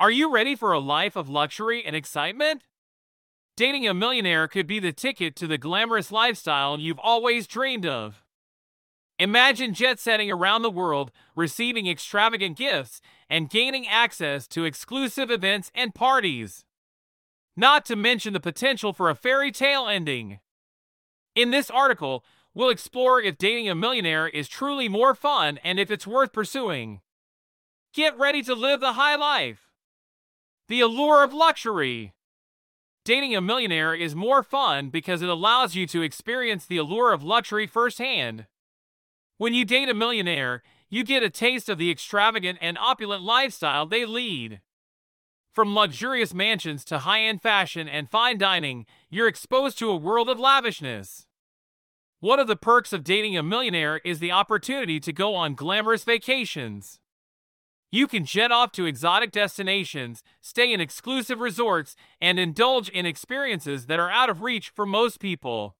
Are you ready for a life of luxury and excitement? Dating a millionaire could be the ticket to the glamorous lifestyle you've always dreamed of. Imagine jet setting around the world, receiving extravagant gifts, and gaining access to exclusive events and parties. Not to mention the potential for a fairy tale ending. In this article, we'll explore if dating a millionaire is truly more fun and if it's worth pursuing. Get ready to live the high life. The allure of luxury. Dating a millionaire is more fun because it allows you to experience the allure of luxury firsthand. When you date a millionaire, you get a taste of the extravagant and opulent lifestyle they lead. From luxurious mansions to high end fashion and fine dining, you're exposed to a world of lavishness. One of the perks of dating a millionaire is the opportunity to go on glamorous vacations. You can jet off to exotic destinations, stay in exclusive resorts, and indulge in experiences that are out of reach for most people.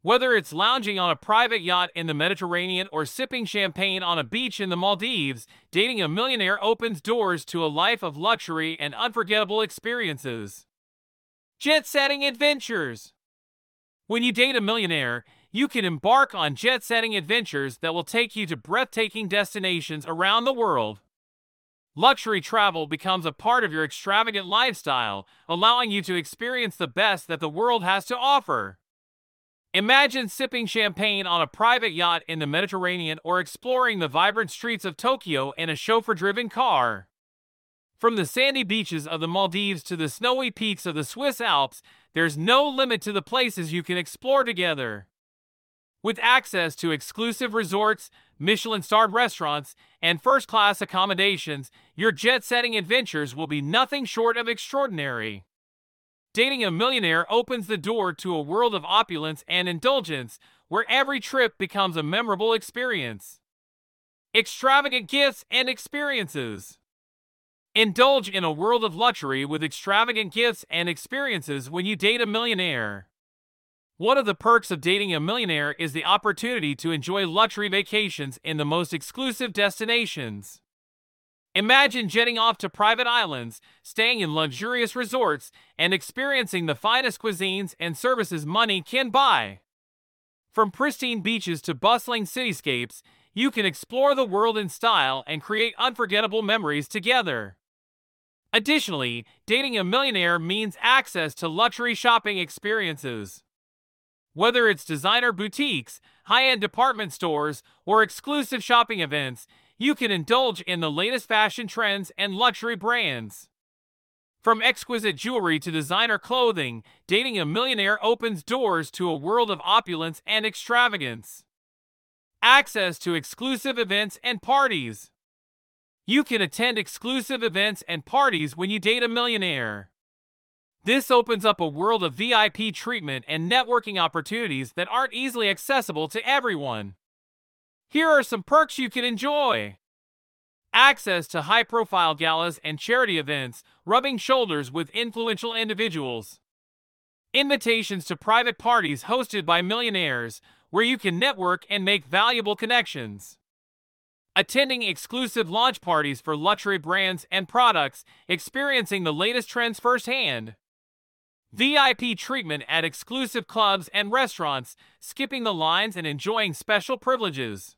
Whether it's lounging on a private yacht in the Mediterranean or sipping champagne on a beach in the Maldives, dating a millionaire opens doors to a life of luxury and unforgettable experiences. Jet setting adventures. When you date a millionaire, you can embark on jet setting adventures that will take you to breathtaking destinations around the world. Luxury travel becomes a part of your extravagant lifestyle, allowing you to experience the best that the world has to offer. Imagine sipping champagne on a private yacht in the Mediterranean or exploring the vibrant streets of Tokyo in a chauffeur driven car. From the sandy beaches of the Maldives to the snowy peaks of the Swiss Alps, there's no limit to the places you can explore together. With access to exclusive resorts, Michelin starred restaurants, and first class accommodations, your jet setting adventures will be nothing short of extraordinary. Dating a millionaire opens the door to a world of opulence and indulgence where every trip becomes a memorable experience. Extravagant gifts and experiences. Indulge in a world of luxury with extravagant gifts and experiences when you date a millionaire. One of the perks of dating a millionaire is the opportunity to enjoy luxury vacations in the most exclusive destinations. Imagine jetting off to private islands, staying in luxurious resorts, and experiencing the finest cuisines and services money can buy. From pristine beaches to bustling cityscapes, you can explore the world in style and create unforgettable memories together. Additionally, dating a millionaire means access to luxury shopping experiences. Whether it's designer boutiques, high end department stores, or exclusive shopping events, you can indulge in the latest fashion trends and luxury brands. From exquisite jewelry to designer clothing, dating a millionaire opens doors to a world of opulence and extravagance. Access to exclusive events and parties. You can attend exclusive events and parties when you date a millionaire. This opens up a world of VIP treatment and networking opportunities that aren't easily accessible to everyone. Here are some perks you can enjoy access to high profile galas and charity events, rubbing shoulders with influential individuals, invitations to private parties hosted by millionaires, where you can network and make valuable connections. Attending exclusive launch parties for luxury brands and products, experiencing the latest trends firsthand. VIP treatment at exclusive clubs and restaurants, skipping the lines and enjoying special privileges.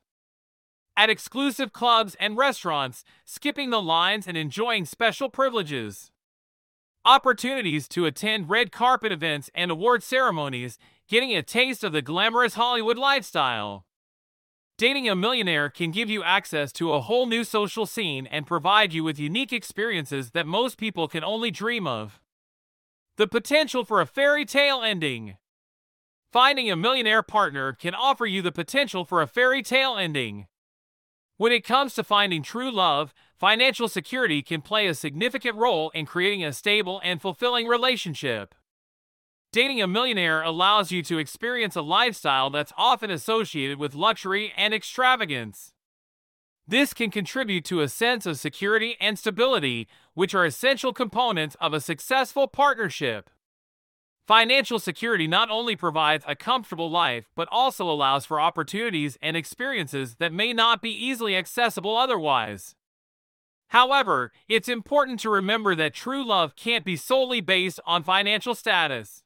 At exclusive clubs and restaurants, skipping the lines and enjoying special privileges. Opportunities to attend red carpet events and award ceremonies, getting a taste of the glamorous Hollywood lifestyle. Dating a millionaire can give you access to a whole new social scene and provide you with unique experiences that most people can only dream of. The potential for a fairy tale ending. Finding a millionaire partner can offer you the potential for a fairy tale ending. When it comes to finding true love, financial security can play a significant role in creating a stable and fulfilling relationship. Dating a millionaire allows you to experience a lifestyle that's often associated with luxury and extravagance. This can contribute to a sense of security and stability, which are essential components of a successful partnership. Financial security not only provides a comfortable life, but also allows for opportunities and experiences that may not be easily accessible otherwise. However, it's important to remember that true love can't be solely based on financial status.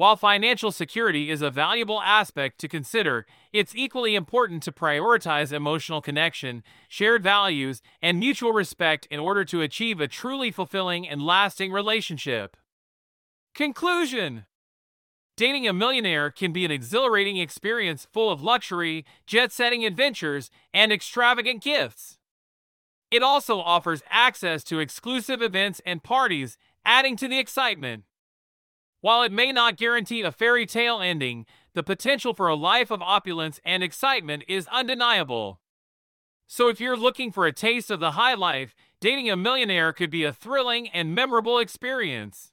While financial security is a valuable aspect to consider, it's equally important to prioritize emotional connection, shared values, and mutual respect in order to achieve a truly fulfilling and lasting relationship. Conclusion Dating a millionaire can be an exhilarating experience full of luxury, jet setting adventures, and extravagant gifts. It also offers access to exclusive events and parties, adding to the excitement. While it may not guarantee a fairy tale ending, the potential for a life of opulence and excitement is undeniable. So, if you're looking for a taste of the high life, dating a millionaire could be a thrilling and memorable experience.